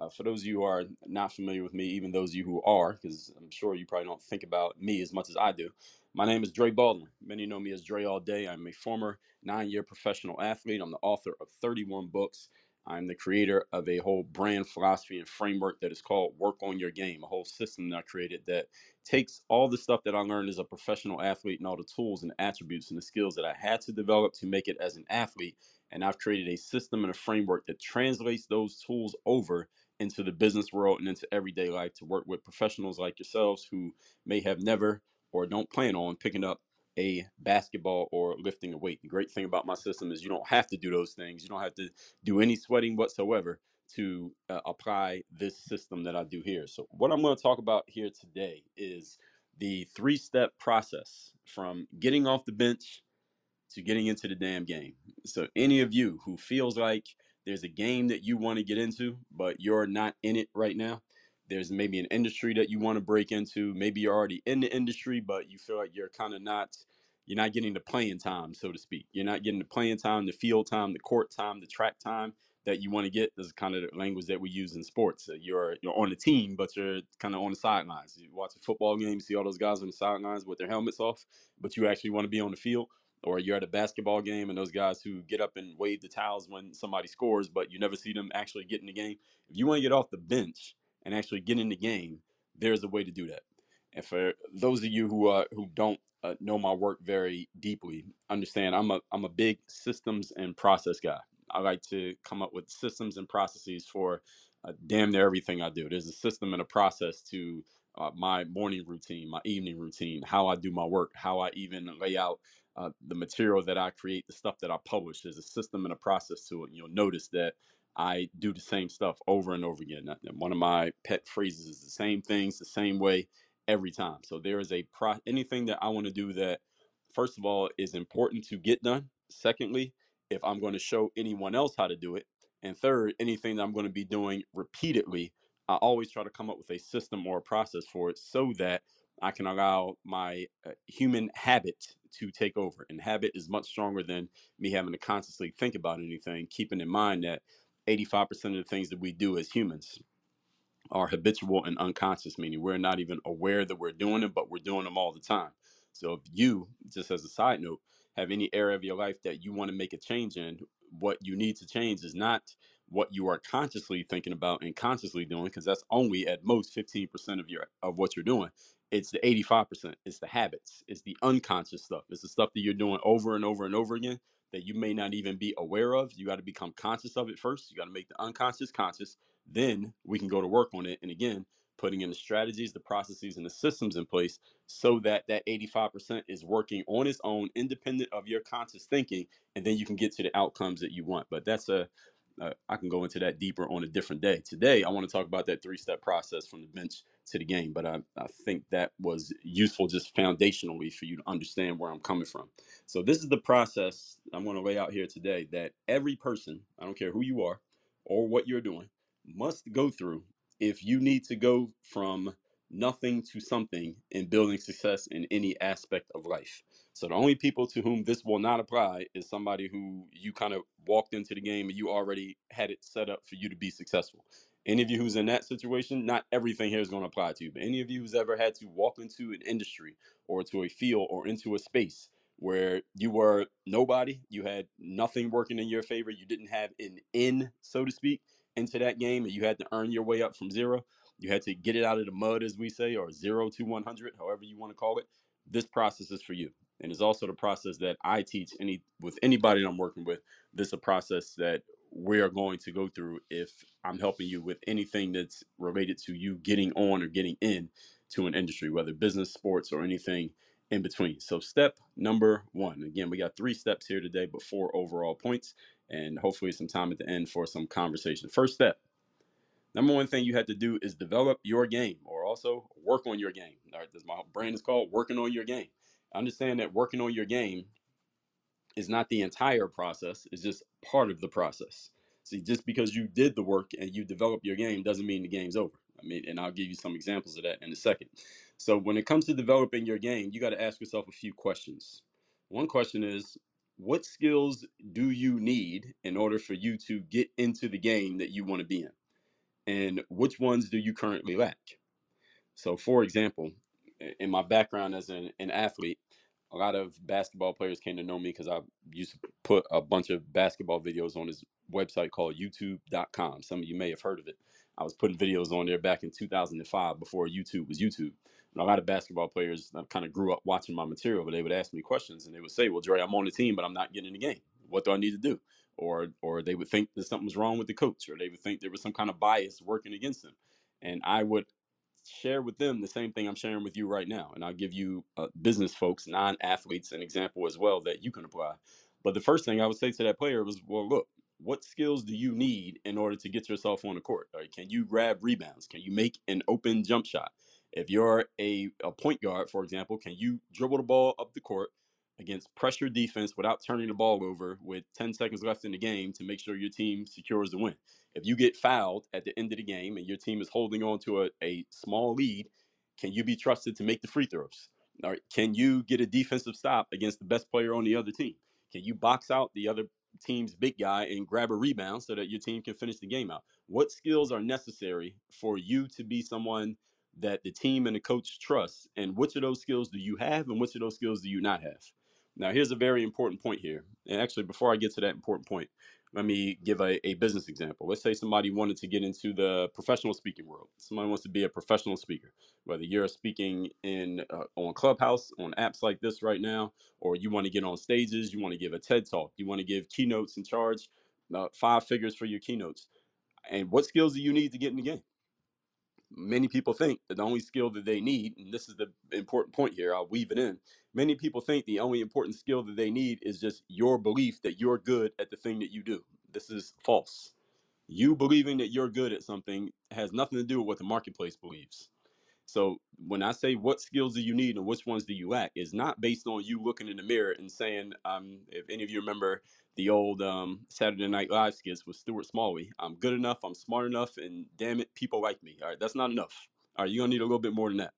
uh, for those of you who are not familiar with me, even those of you who are, because I'm sure you probably don't think about me as much as I do, my name is Dre Baldwin. Many know me as Dre all day. I'm a former nine year professional athlete. I'm the author of 31 books. I'm the creator of a whole brand philosophy and framework that is called Work on Your Game, a whole system that I created that takes all the stuff that I learned as a professional athlete and all the tools and attributes and the skills that I had to develop to make it as an athlete. And I've created a system and a framework that translates those tools over into the business world and into everyday life to work with professionals like yourselves who may have never or don't plan on picking up a basketball or lifting a weight. The great thing about my system is you don't have to do those things. You don't have to do any sweating whatsoever to uh, apply this system that I do here. So, what I'm going to talk about here today is the three step process from getting off the bench to getting into the damn game. So, any of you who feels like there's a game that you want to get into, but you're not in it right now, there's maybe an industry that you want to break into. Maybe you're already in the industry, but you feel like you're kind of not, you're not getting the playing time, so to speak. You're not getting the playing time, the field time, the court time, the track time that you want to get. This is kind of the language that we use in sports. Uh, you're you're on the team, but you're kind of on the sidelines. You watch a football game, see all those guys on the sidelines with their helmets off, but you actually want to be on the field. Or you're at a basketball game and those guys who get up and wave the towels when somebody scores, but you never see them actually get in the game. If you want to get off the bench and actually get in the game, there's a way to do that. And for those of you who uh, who don't uh, know my work very deeply, understand I'm a I'm a big systems and process guy. I like to come up with systems and processes for uh, damn near everything I do. There's a system and a process to uh, my morning routine, my evening routine, how I do my work, how I even lay out uh, the material that I create, the stuff that I publish. There's a system and a process to it. You'll notice that I do the same stuff over and over again. One of my pet phrases is the same things the same way every time. So there is a pro anything that I want to do that first of all is important to get done. Secondly, if I'm going to show anyone else how to do it. And third, anything that I'm going to be doing repeatedly, I always try to come up with a system or a process for it so that I can allow my uh, human habit to take over. And habit is much stronger than me having to consciously think about anything, keeping in mind that 85% of the things that we do as humans are habitual and unconscious, meaning we're not even aware that we're doing them, but we're doing them all the time. So if you, just as a side note, have any area of your life that you want to make a change in, what you need to change is not what you are consciously thinking about and consciously doing, because that's only at most 15% of your of what you're doing. It's the 85%. It's the habits. It's the unconscious stuff. It's the stuff that you're doing over and over and over again that you may not even be aware of. You got to become conscious of it first. You got to make the unconscious conscious. Then we can go to work on it. And again, putting in the strategies, the processes, and the systems in place so that that 85% is working on its own, independent of your conscious thinking, and then you can get to the outcomes that you want. But that's a uh, I can go into that deeper on a different day. Today, I want to talk about that three step process from the bench to the game, but I, I think that was useful just foundationally for you to understand where I'm coming from. So, this is the process I'm going to lay out here today that every person, I don't care who you are or what you're doing, must go through if you need to go from nothing to something in building success in any aspect of life. So the only people to whom this will not apply is somebody who you kind of walked into the game and you already had it set up for you to be successful. Any of you who's in that situation, not everything here is going to apply to you, but any of you who's ever had to walk into an industry or to a field or into a space where you were nobody, you had nothing working in your favor, you didn't have an in, so to speak, into that game, and you had to earn your way up from zero. You had to get it out of the mud, as we say, or zero to 100, however you want to call it. This process is for you. And it's also the process that I teach any with anybody that I'm working with. This is a process that we are going to go through if I'm helping you with anything that's related to you getting on or getting in to an industry, whether business, sports, or anything in between. So, step number one again, we got three steps here today, but four overall points, and hopefully some time at the end for some conversation. First step number one thing you have to do is develop your game or also work on your game. All right, this my brand is called working on your game. Understand that working on your game is not the entire process, it's just part of the process. See, just because you did the work and you develop your game doesn't mean the game's over. I mean, and I'll give you some examples of that in a second. So, when it comes to developing your game, you got to ask yourself a few questions. One question is, what skills do you need in order for you to get into the game that you want to be in? And which ones do you currently lack? So, for example, in my background as an, an athlete, a lot of basketball players came to know me because I used to put a bunch of basketball videos on his website called youtube.com. Some of you may have heard of it. I was putting videos on there back in 2005 before YouTube was YouTube. And a lot of basketball players uh, kind of grew up watching my material, but they would ask me questions and they would say, Well, Dre, I'm on the team, but I'm not getting in the game. What do I need to do? Or, or they would think that something was wrong with the coach, or they would think there was some kind of bias working against them. And I would share with them the same thing I'm sharing with you right now. And I'll give you uh, business folks, non athletes, an example as well that you can apply. But the first thing I would say to that player was, well, look, what skills do you need in order to get yourself on the court? Right? Can you grab rebounds? Can you make an open jump shot? If you're a, a point guard, for example, can you dribble the ball up the court against pressure defense without turning the ball over with 10 seconds left in the game to make sure your team secures the win. If you get fouled at the end of the game and your team is holding on to a, a small lead, can you be trusted to make the free throws? Right, can you get a defensive stop against the best player on the other team? Can you box out the other team's big guy and grab a rebound so that your team can finish the game out? What skills are necessary for you to be someone that the team and the coach trusts? And which of those skills do you have and which of those skills do you not have? Now, here's a very important point here. And actually, before I get to that important point, let me give a, a business example. Let's say somebody wanted to get into the professional speaking world. Somebody wants to be a professional speaker, whether you're speaking in uh, on Clubhouse, on apps like this right now, or you want to get on stages, you want to give a TED talk, you want to give keynotes and charge uh, five figures for your keynotes. And what skills do you need to get in the game? Many people think that the only skill that they need, and this is the important point here, I'll weave it in. Many people think the only important skill that they need is just your belief that you're good at the thing that you do. This is false. You believing that you're good at something has nothing to do with what the marketplace believes. So when I say what skills do you need and which ones do you lack, is not based on you looking in the mirror and saying, um, if any of you remember the old um, Saturday Night Live skits with Stuart Smalley, I'm good enough, I'm smart enough, and damn it, people like me. All right, that's not enough. All right, you're gonna need a little bit more than that.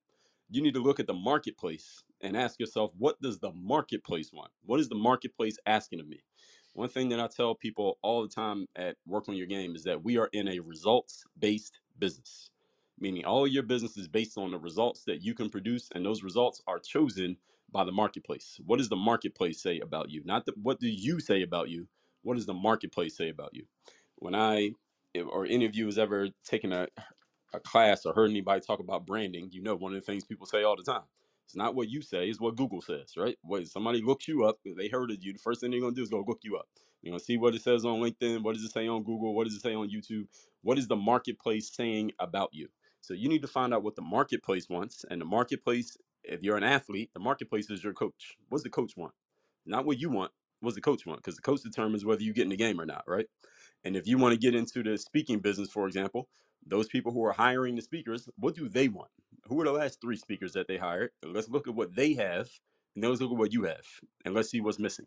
You need to look at the marketplace and ask yourself, what does the marketplace want? What is the marketplace asking of me? One thing that I tell people all the time at Work on Your Game is that we are in a results based business meaning all your business is based on the results that you can produce, and those results are chosen by the marketplace. What does the marketplace say about you? Not the, what do you say about you? What does the marketplace say about you? When I or any of you has ever taken a, a class or heard anybody talk about branding, you know one of the things people say all the time. It's not what you say, it's what Google says, right? When somebody looks you up, they heard of you, the first thing they're gonna do is go look you up. You're gonna see what it says on LinkedIn, what does it say on Google, what does it say on YouTube, what is the marketplace saying about you? So you need to find out what the marketplace wants. And the marketplace, if you're an athlete, the marketplace is your coach. What's the coach want? Not what you want. What's the coach want? Because the coach determines whether you get in the game or not, right? And if you want to get into the speaking business, for example, those people who are hiring the speakers, what do they want? Who are the last three speakers that they hired? Let's look at what they have, and then let's look at what you have, and let's see what's missing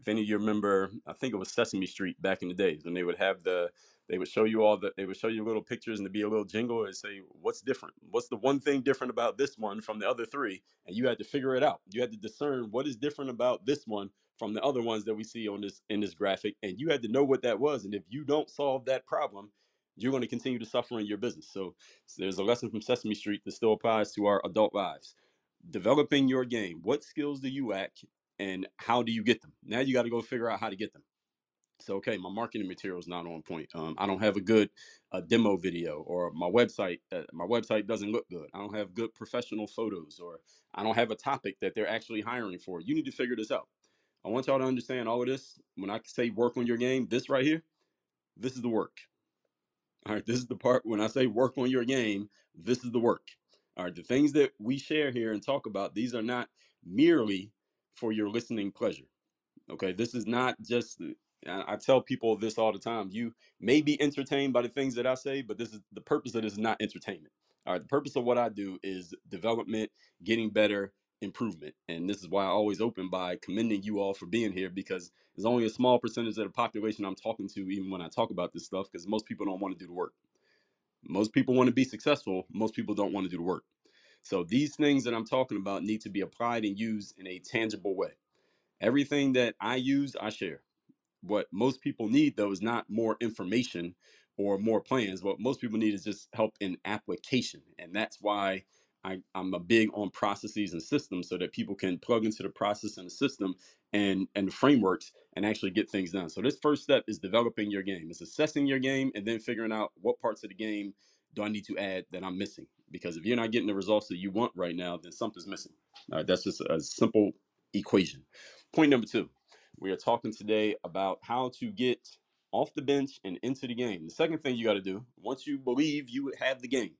if any of you remember, I think it was Sesame Street back in the days when they would have the, they would show you all the, they would show you little pictures and there'd be a little jingle and say, what's different? What's the one thing different about this one from the other three? And you had to figure it out. You had to discern what is different about this one from the other ones that we see on this in this graphic, and you had to know what that was. And if you don't solve that problem, you're going to continue to suffer in your business. So, so there's a lesson from Sesame Street that still applies to our adult lives developing your game. What skills do you lack and how do you get them? Now you got to go figure out how to get them. So, okay, my marketing material is not on point. Um, I don't have a good uh, demo video, or my website, uh, my website doesn't look good. I don't have good professional photos, or I don't have a topic that they're actually hiring for. You need to figure this out. I want y'all to understand all of this. When I say work on your game, this right here, this is the work. All right, this is the part when I say work on your game, this is the work. All right, the things that we share here and talk about, these are not merely for your listening pleasure. Okay, this is not just. I tell people this all the time. You may be entertained by the things that I say, but this is the purpose of this is not entertainment. All right, the purpose of what I do is development, getting better, improvement, and this is why I always open by commending you all for being here because there's only a small percentage of the population I'm talking to, even when I talk about this stuff, because most people don't want to do the work. Most people want to be successful. Most people don't want to do the work. So these things that I'm talking about need to be applied and used in a tangible way. Everything that I use, I share. What most people need, though, is not more information or more plans. What most people need is just help in application. And that's why I, I'm a big on processes and systems so that people can plug into the process and the system and, and the frameworks and actually get things done. So this first step is developing your game. It's assessing your game and then figuring out what parts of the game do I need to add that I'm missing? Because if you're not getting the results that you want right now, then something's missing. All right, that's just a simple equation. Point number two, we are talking today about how to get off the bench and into the game. The second thing you got to do, once you believe you have the game,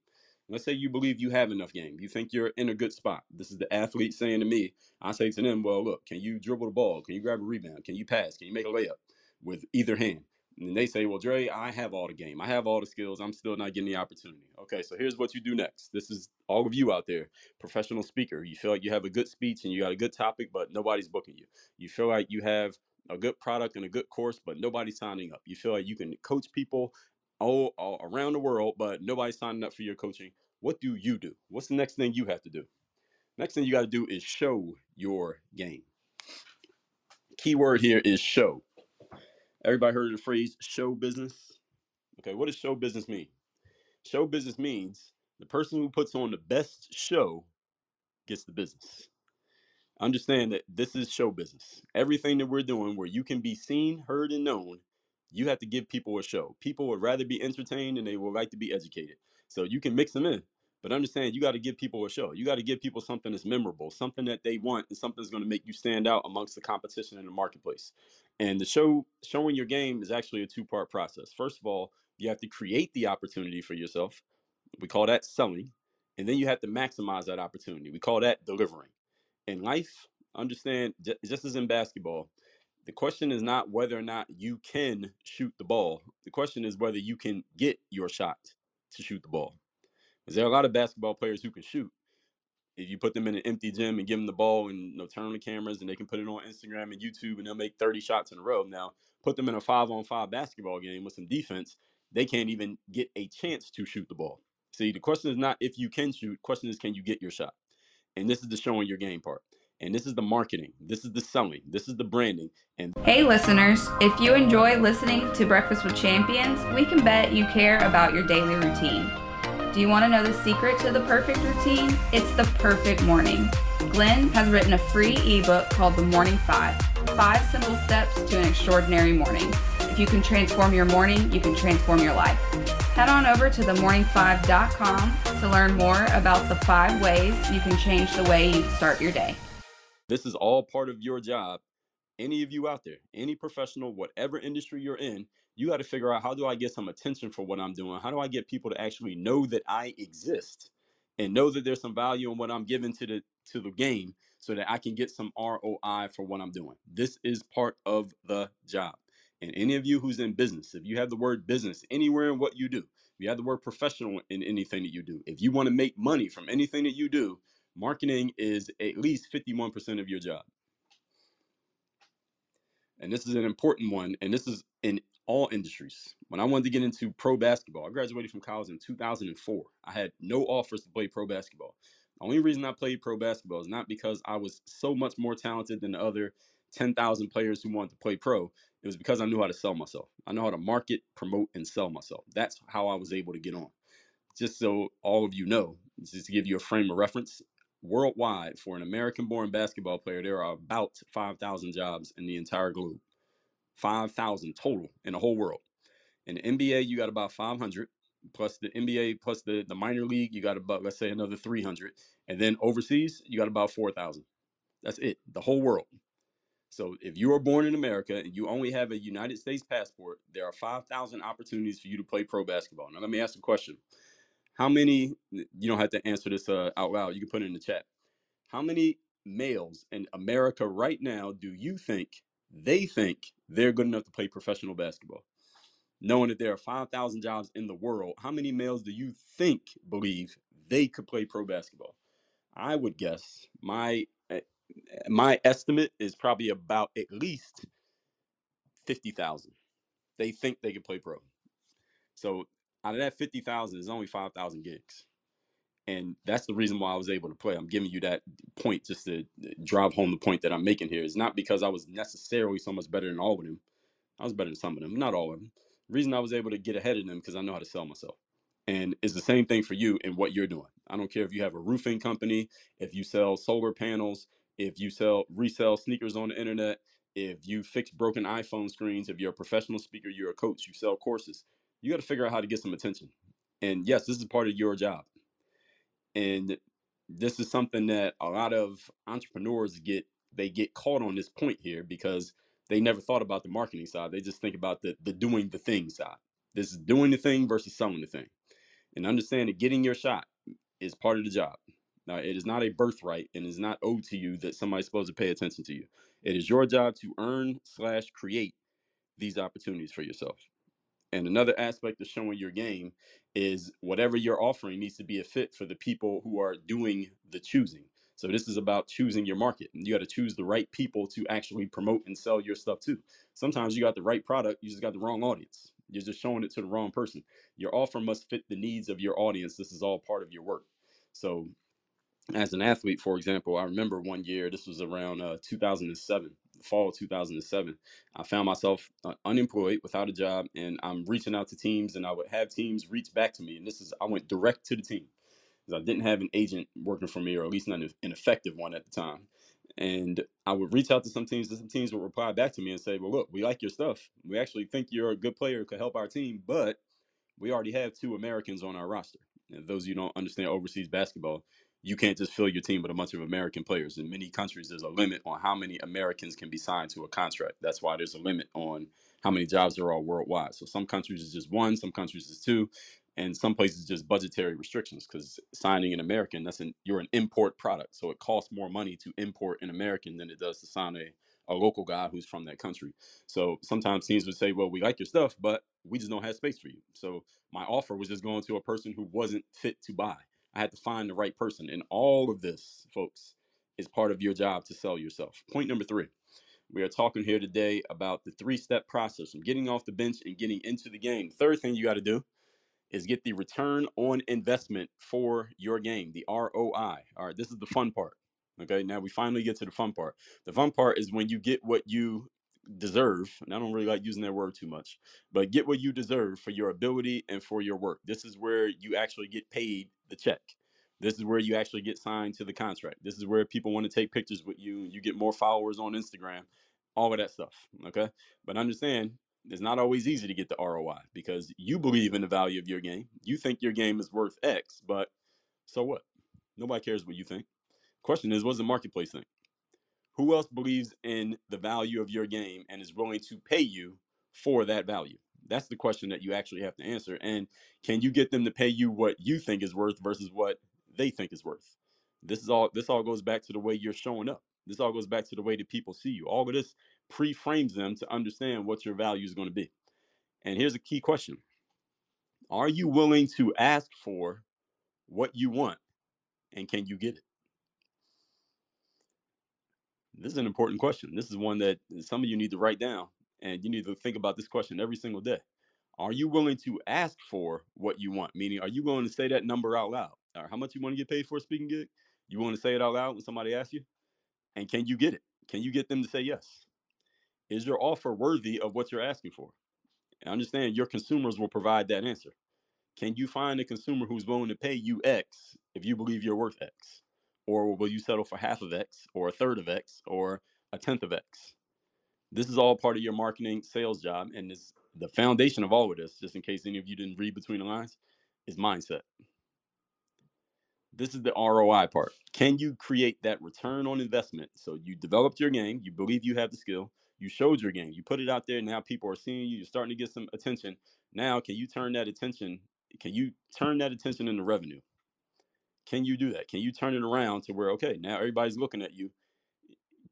let's say you believe you have enough game, you think you're in a good spot. This is the athlete saying to me, I say to them, well, look, can you dribble the ball? Can you grab a rebound? Can you pass? Can you make a layup with either hand? And they say, well, Dre, I have all the game. I have all the skills. I'm still not getting the opportunity. Okay, so here's what you do next. This is all of you out there, professional speaker. You feel like you have a good speech and you got a good topic, but nobody's booking you. You feel like you have a good product and a good course, but nobody's signing up. You feel like you can coach people all, all around the world, but nobody's signing up for your coaching. What do you do? What's the next thing you have to do? Next thing you got to do is show your game. Keyword here is show. Everybody heard the phrase show business? Okay, what does show business mean? Show business means the person who puts on the best show gets the business. Understand that this is show business. Everything that we're doing where you can be seen, heard, and known, you have to give people a show. People would rather be entertained and they would like to be educated. So you can mix them in, but understand you got to give people a show. You got to give people something that's memorable, something that they want, and something that's going to make you stand out amongst the competition in the marketplace. And the show showing your game is actually a two-part process. First of all, you have to create the opportunity for yourself. We call that selling. And then you have to maximize that opportunity. We call that delivering. In life, understand just as in basketball, the question is not whether or not you can shoot the ball. The question is whether you can get your shot to shoot the ball. Because there are a lot of basketball players who can shoot. If you put them in an empty gym and give them the ball and you know, turn on the cameras and they can put it on Instagram and YouTube and they'll make 30 shots in a row. Now, put them in a five on five basketball game with some defense, they can't even get a chance to shoot the ball. See, the question is not if you can shoot, question is can you get your shot? And this is the showing your game part. And this is the marketing. This is the selling. This is the branding. And Hey, listeners, if you enjoy listening to Breakfast with Champions, we can bet you care about your daily routine. Do you want to know the secret to the perfect routine? It's the perfect morning. Glenn has written a free ebook called The Morning Five Five Simple Steps to an Extraordinary Morning. If you can transform your morning, you can transform your life. Head on over to themorning5.com to learn more about the five ways you can change the way you start your day. this is all part of your job. Any of you out there, any professional, whatever industry you're in, you got to figure out how do I get some attention for what I'm doing? How do I get people to actually know that I exist and know that there's some value in what I'm giving to the to the game so that I can get some ROI for what I'm doing. This is part of the job. And any of you who's in business, if you have the word business anywhere in what you do, if you have the word professional in anything that you do, if you want to make money from anything that you do, marketing is at least 51% of your job. And this is an important one. And this is in all industries. When I wanted to get into pro basketball, I graduated from college in 2004. I had no offers to play pro basketball. The only reason I played pro basketball is not because I was so much more talented than the other 10,000 players who wanted to play pro. It was because I knew how to sell myself. I know how to market, promote, and sell myself. That's how I was able to get on. Just so all of you know, just to give you a frame of reference, worldwide for an American born basketball player, there are about 5,000 jobs in the entire globe. 5,000 total in the whole world. In the NBA, you got about 500 plus the NBA plus the, the minor league, you got about, let's say, another 300. And then overseas, you got about 4,000. That's it, the whole world. So if you are born in America and you only have a United States passport, there are 5,000 opportunities for you to play pro basketball. Now, let me ask a question. How many, you don't have to answer this uh, out loud, you can put it in the chat. How many males in America right now do you think they think they're good enough to play professional basketball? Knowing that there are 5,000 jobs in the world, how many males do you think believe they could play pro basketball? I would guess my eh, my estimate is probably about at least 50,000. They think they could play pro. So out of that 50,000, there's only 5,000 gigs. And that's the reason why I was able to play. I'm giving you that point just to drive home the point that I'm making here. It's not because I was necessarily so much better than all of them. I was better than some of them, not all of them. The reason I was able to get ahead of them because I know how to sell myself. And it's the same thing for you and what you're doing. I don't care if you have a roofing company, if you sell solar panels, if you sell resell sneakers on the internet, if you fix broken iPhone screens, if you're a professional speaker, you're a coach, you sell courses. You got to figure out how to get some attention. And yes, this is part of your job. And this is something that a lot of entrepreneurs get they get caught on this point here because they never thought about the marketing side. They just think about the the doing the thing side. This is doing the thing versus selling the thing. And understand that getting your shot is part of the job. Now, it is not a birthright and is not owed to you that somebody's supposed to pay attention to you. It is your job to earn slash create these opportunities for yourself. And another aspect of showing your game is whatever you're offering needs to be a fit for the people who are doing the choosing. So this is about choosing your market. You got to choose the right people to actually promote and sell your stuff to. Sometimes you got the right product, you just got the wrong audience. You're just showing it to the wrong person. Your offer must fit the needs of your audience. This is all part of your work. So as an athlete, for example, I remember one year, this was around uh, 2007, fall 2007. I found myself uh, unemployed without a job, and I'm reaching out to teams, and I would have teams reach back to me. And this is, I went direct to the team because I didn't have an agent working for me, or at least not an effective one at the time. And I would reach out to some teams, and some teams would reply back to me and say, Well, look, we like your stuff. We actually think you're a good player, could help our team, but we already have two Americans on our roster. And those of you who don't understand overseas basketball, you can't just fill your team with a bunch of American players. In many countries, there's a limit on how many Americans can be signed to a contract. That's why there's a limit on how many jobs there are worldwide. So some countries is just one, some countries is two, and some places just budgetary restrictions because signing an American, that's an you're an import product. So it costs more money to import an American than it does to sign a a local guy who's from that country. So sometimes teams would say, "Well, we like your stuff, but we just don't have space for you." So my offer was just going to a person who wasn't fit to buy. I had to find the right person, and all of this, folks, is part of your job to sell yourself. Point number three. We are talking here today about the three step process from getting off the bench and getting into the game. Third thing you got to do is get the return on investment for your game, the ROI. All right, this is the fun part. Okay, now we finally get to the fun part. The fun part is when you get what you deserve, and I don't really like using that word too much, but get what you deserve for your ability and for your work. This is where you actually get paid the check. This is where you actually get signed to the contract. This is where people want to take pictures with you. You get more followers on Instagram, all of that stuff. Okay. But understand it's not always easy to get the ROI because you believe in the value of your game. You think your game is worth X, but so what? Nobody cares what you think. Question is, what does the marketplace think? Who else believes in the value of your game and is willing to pay you for that value? That's the question that you actually have to answer. And can you get them to pay you what you think is worth versus what they think is worth? This is all this all goes back to the way you're showing up. This all goes back to the way that people see you. All of this pre-frames them to understand what your value is going to be. And here's a key question. Are you willing to ask for what you want and can you get it? This is an important question. This is one that some of you need to write down and you need to think about this question every single day. Are you willing to ask for what you want? Meaning, are you willing to say that number out loud? Or how much you want to get paid for a speaking gig? You want to say it out loud when somebody asks you? And can you get it? Can you get them to say yes? Is your offer worthy of what you're asking for? And understand your consumers will provide that answer. Can you find a consumer who's willing to pay you X if you believe you're worth X? Or will you settle for half of X or a third of X or a tenth of X? This is all part of your marketing sales job. And this, the foundation of all of this, just in case any of you didn't read between the lines, is mindset. This is the ROI part. Can you create that return on investment? So you developed your game, you believe you have the skill, you showed your game, you put it out there, now people are seeing you, you're starting to get some attention. Now, can you turn that attention? Can you turn that attention into revenue? Can you do that? Can you turn it around to where okay, now everybody's looking at you?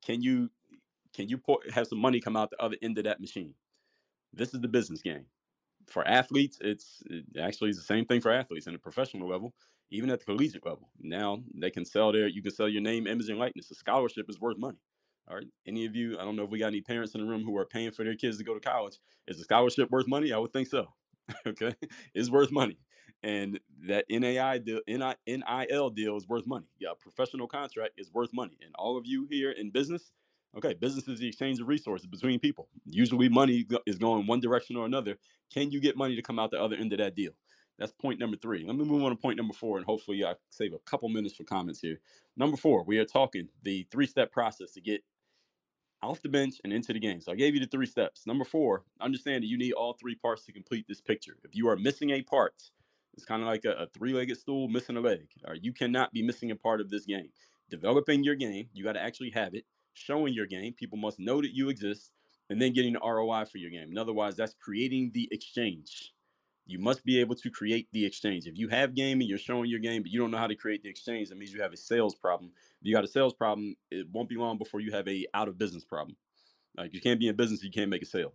Can you can you pour, have some money come out the other end of that machine? This is the business game. For athletes, it's it actually is the same thing for athletes in a professional level, even at the collegiate level. Now they can sell their you can sell your name, image, and likeness. A scholarship is worth money. All right. Any of you, I don't know if we got any parents in the room who are paying for their kids to go to college. Is a scholarship worth money? I would think so. okay. It's worth money and that NAI deal, NIL deal is worth money. Yeah, professional contract is worth money. And all of you here in business, okay, business is the exchange of resources between people. Usually money is going one direction or another. Can you get money to come out the other end of that deal? That's point number three. Let me move on to point number four, and hopefully I save a couple minutes for comments here. Number four, we are talking the three-step process to get off the bench and into the game. So I gave you the three steps. Number four, understand that you need all three parts to complete this picture. If you are missing a part, it's kind of like a, a three-legged stool missing a leg. You cannot be missing a part of this game. Developing your game, you got to actually have it. Showing your game, people must know that you exist, and then getting the ROI for your game. And otherwise, that's creating the exchange. You must be able to create the exchange. If you have game and you're showing your game, but you don't know how to create the exchange, that means you have a sales problem. If you got a sales problem, it won't be long before you have a out of business problem. Like you can't be in business, you can't make a sale.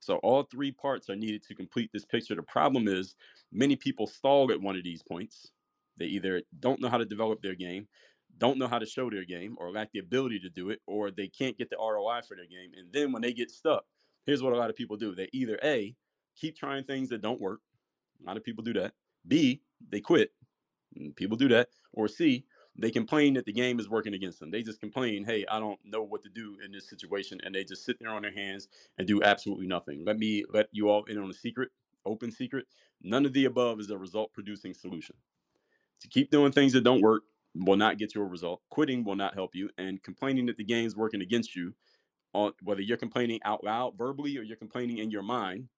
So all three parts are needed to complete this picture. The problem is many people stall at one of these points. They either don't know how to develop their game, don't know how to show their game, or lack the ability to do it, or they can't get the ROI for their game. And then when they get stuck, here's what a lot of people do. They either A, keep trying things that don't work. A lot of people do that. B, they quit. People do that. Or C, They complain that the game is working against them. They just complain, hey, I don't know what to do in this situation. And they just sit there on their hands and do absolutely nothing. Let me let you all in on a secret, open secret. None of the above is a result producing solution. To keep doing things that don't work will not get you a result. Quitting will not help you. And complaining that the game's working against you, on whether you're complaining out loud verbally or you're complaining in your mind,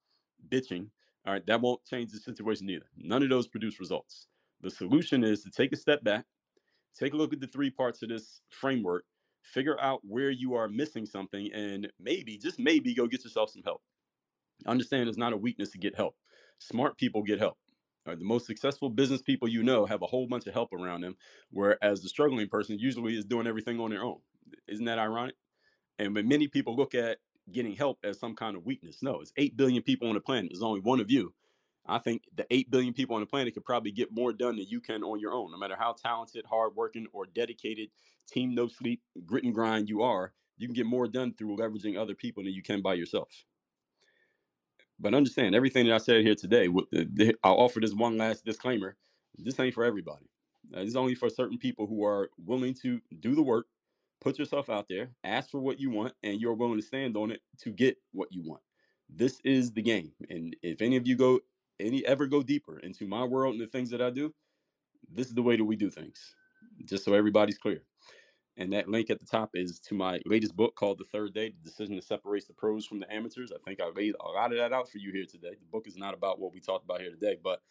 bitching, all right, that won't change the situation either. None of those produce results. The solution is to take a step back, take a look at the three parts of this framework, figure out where you are missing something, and maybe, just maybe, go get yourself some help. Understand it's not a weakness to get help. Smart people get help. Right, the most successful business people you know have a whole bunch of help around them, whereas the struggling person usually is doing everything on their own. Isn't that ironic? And when many people look at getting help as some kind of weakness, no, it's 8 billion people on the planet. There's only one of you. I think the 8 billion people on the planet could probably get more done than you can on your own, no matter how talented, hardworking, or dedicated, team no sleep, grit and grind you are. You can get more done through leveraging other people than you can by yourself. But understand everything that I said here today. I'll offer this one last disclaimer: this ain't for everybody. Uh, this is only for certain people who are willing to do the work, put yourself out there, ask for what you want, and you're willing to stand on it to get what you want. This is the game. And if any of you go any ever go deeper into my world and the things that I do, this is the way that we do things. Just so everybody's clear. And that link at the top is to my latest book called The Third Day The Decision That Separates the Pros from the Amateurs. I think I laid a lot of that out for you here today. The book is not about what we talked about here today, but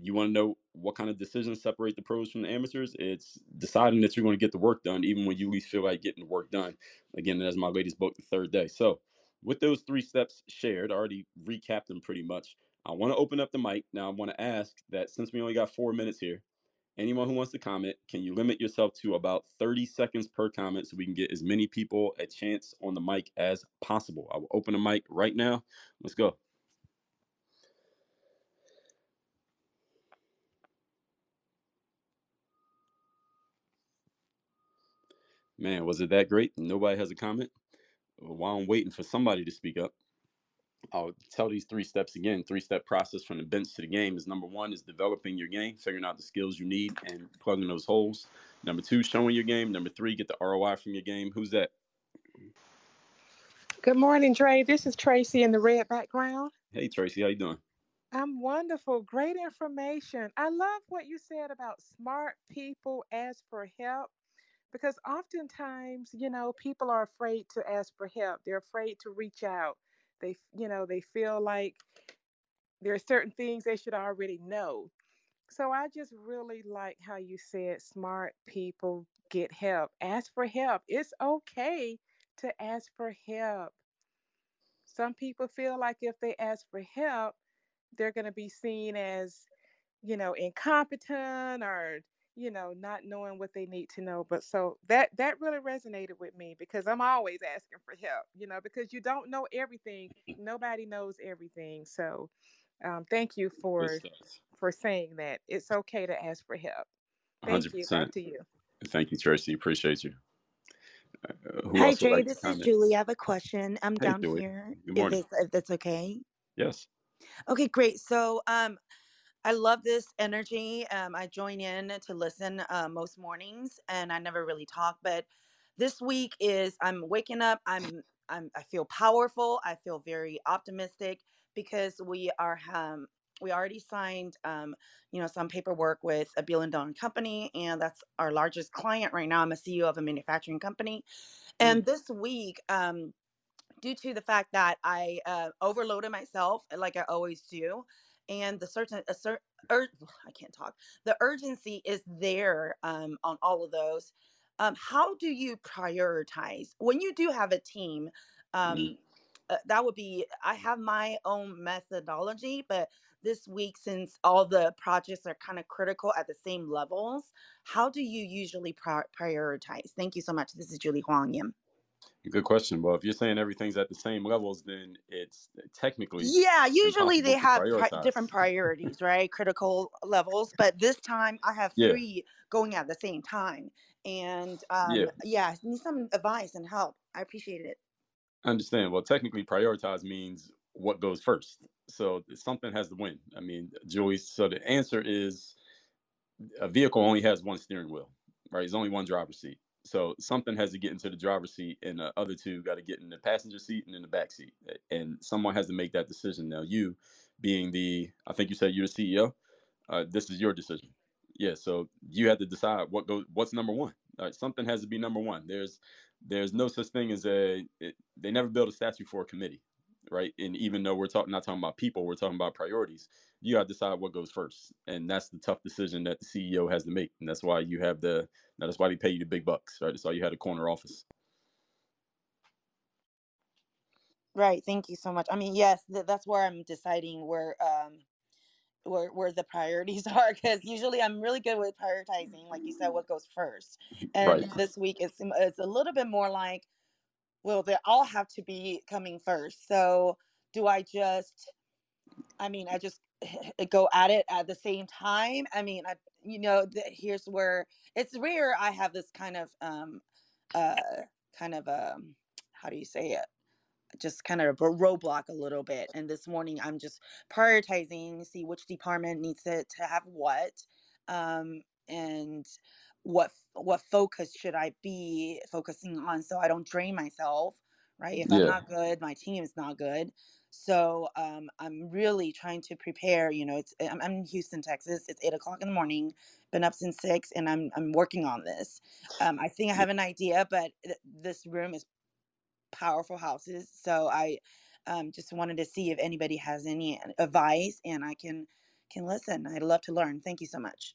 you want to know what kind of decisions separate the pros from the amateurs? It's deciding that you're going to get the work done, even when you least feel like getting the work done. Again, that's my latest book, The Third Day. So, with those three steps shared, I already recapped them pretty much. I want to open up the mic. Now, I want to ask that since we only got four minutes here, anyone who wants to comment, can you limit yourself to about 30 seconds per comment so we can get as many people a chance on the mic as possible? I will open the mic right now. Let's go. Man, was it that great? Nobody has a comment? While I'm waiting for somebody to speak up, I'll tell these three steps again. Three step process from the bench to the game is number one is developing your game, figuring out the skills you need and plugging those holes. Number two, showing your game. Number three, get the ROI from your game. Who's that? Good morning, Dre. This is Tracy in the red background. Hey Tracy, how you doing? I'm wonderful. Great information. I love what you said about smart people ask for help because oftentimes, you know, people are afraid to ask for help. They're afraid to reach out they, you know, they feel like there are certain things they should already know. So I just really like how you said smart people get help. Ask for help. It's okay to ask for help. Some people feel like if they ask for help, they're going to be seen as, you know, incompetent or you know, not knowing what they need to know. But so that that really resonated with me because I'm always asking for help, you know, because you don't know everything. Nobody knows everything. So um, thank you for for saying that. It's okay to ask for help. Thank 100%. you. Back to you. Thank you, Tracy. Appreciate you. Uh, Hi, Jay. Like this is Julie. I have a question. I'm hey, down Julie. here. Good morning. If, if that's okay. Yes. Okay, great. So, um, I love this energy. Um, I join in to listen uh, most mornings, and I never really talk. But this week is I'm waking up. I'm I'm I feel powerful. I feel very optimistic because we are um, we already signed um, you know some paperwork with a Bill and Don company, and that's our largest client right now. I'm a CEO of a manufacturing company, and mm. this week. Um, due to the fact that I uh, overloaded myself like I always do, and the certain a certain ur- I can't talk. The urgency is there um, on all of those. Um, how do you prioritize when you do have a team? Um, mm-hmm. uh, that would be. I have my own methodology, but this week, since all the projects are kind of critical at the same levels, how do you usually pri- prioritize? Thank you so much. This is Julie Huang Yim. Good question. Well, if you're saying everything's at the same levels, then it's technically yeah. Usually they have pri- different priorities, right? Critical levels, but this time I have yeah. three going at the same time, and um, yeah, yeah, need some advice and help. I appreciate it. I understand. Well, technically, prioritize means what goes first. So something has to win. I mean, Joey. So the answer is a vehicle only has one steering wheel. right? There's only one driver's seat. So something has to get into the driver's seat, and the other two got to get in the passenger seat and in the back seat. And someone has to make that decision. Now, you being the, I think you said you're the CEO. Uh, this is your decision. Yeah. So you have to decide what goes, what's number one. Right, something has to be number one. There's, there's no such thing as a. It, they never build a statue for a committee, right? And even though we're talking, not talking about people, we're talking about priorities. You got to decide what goes first, and that's the tough decision that the CEO has to make. And that's why you have the. That's why they pay you the big bucks, right? That's why you had a corner office. Right. Thank you so much. I mean, yes, th- that's where I'm deciding where um where where the priorities are because usually I'm really good with prioritizing, like you said, what goes first. And Right. this week it's it's a little bit more like, well, they all have to be coming first. So do I just? I mean, I just go at it at the same time. I mean, I you know, the, here's where it's rare. I have this kind of um uh kind of um how do you say it? just kind of a roadblock a little bit. And this morning, I'm just prioritizing, see which department needs to, to have what, um, and what what focus should I be focusing on so I don't drain myself. Right? If I'm not good, my team is not good. So um, I'm really trying to prepare. You know, it's I'm, I'm in Houston, Texas. It's eight o'clock in the morning. Been up since six, and I'm I'm working on this. Um, I think I have an idea, but th- this room is powerful houses. So I um, just wanted to see if anybody has any advice and I can can listen. I'd love to learn. Thank you so much.